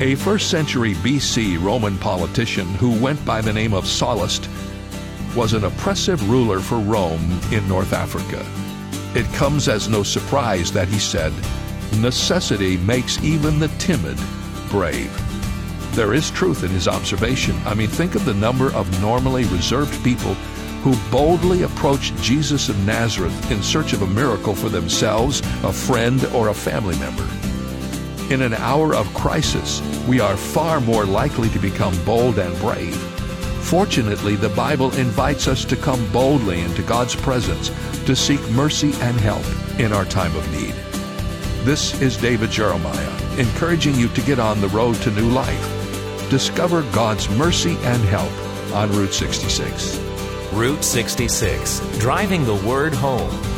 A first century BC Roman politician who went by the name of Sallust was an oppressive ruler for Rome in North Africa. It comes as no surprise that he said, Necessity makes even the timid brave. There is truth in his observation. I mean, think of the number of normally reserved people who boldly approached Jesus of Nazareth in search of a miracle for themselves, a friend, or a family member. In an hour of crisis, we are far more likely to become bold and brave. Fortunately, the Bible invites us to come boldly into God's presence to seek mercy and help in our time of need. This is David Jeremiah, encouraging you to get on the road to new life. Discover God's mercy and help on Route 66. Route 66, driving the word home.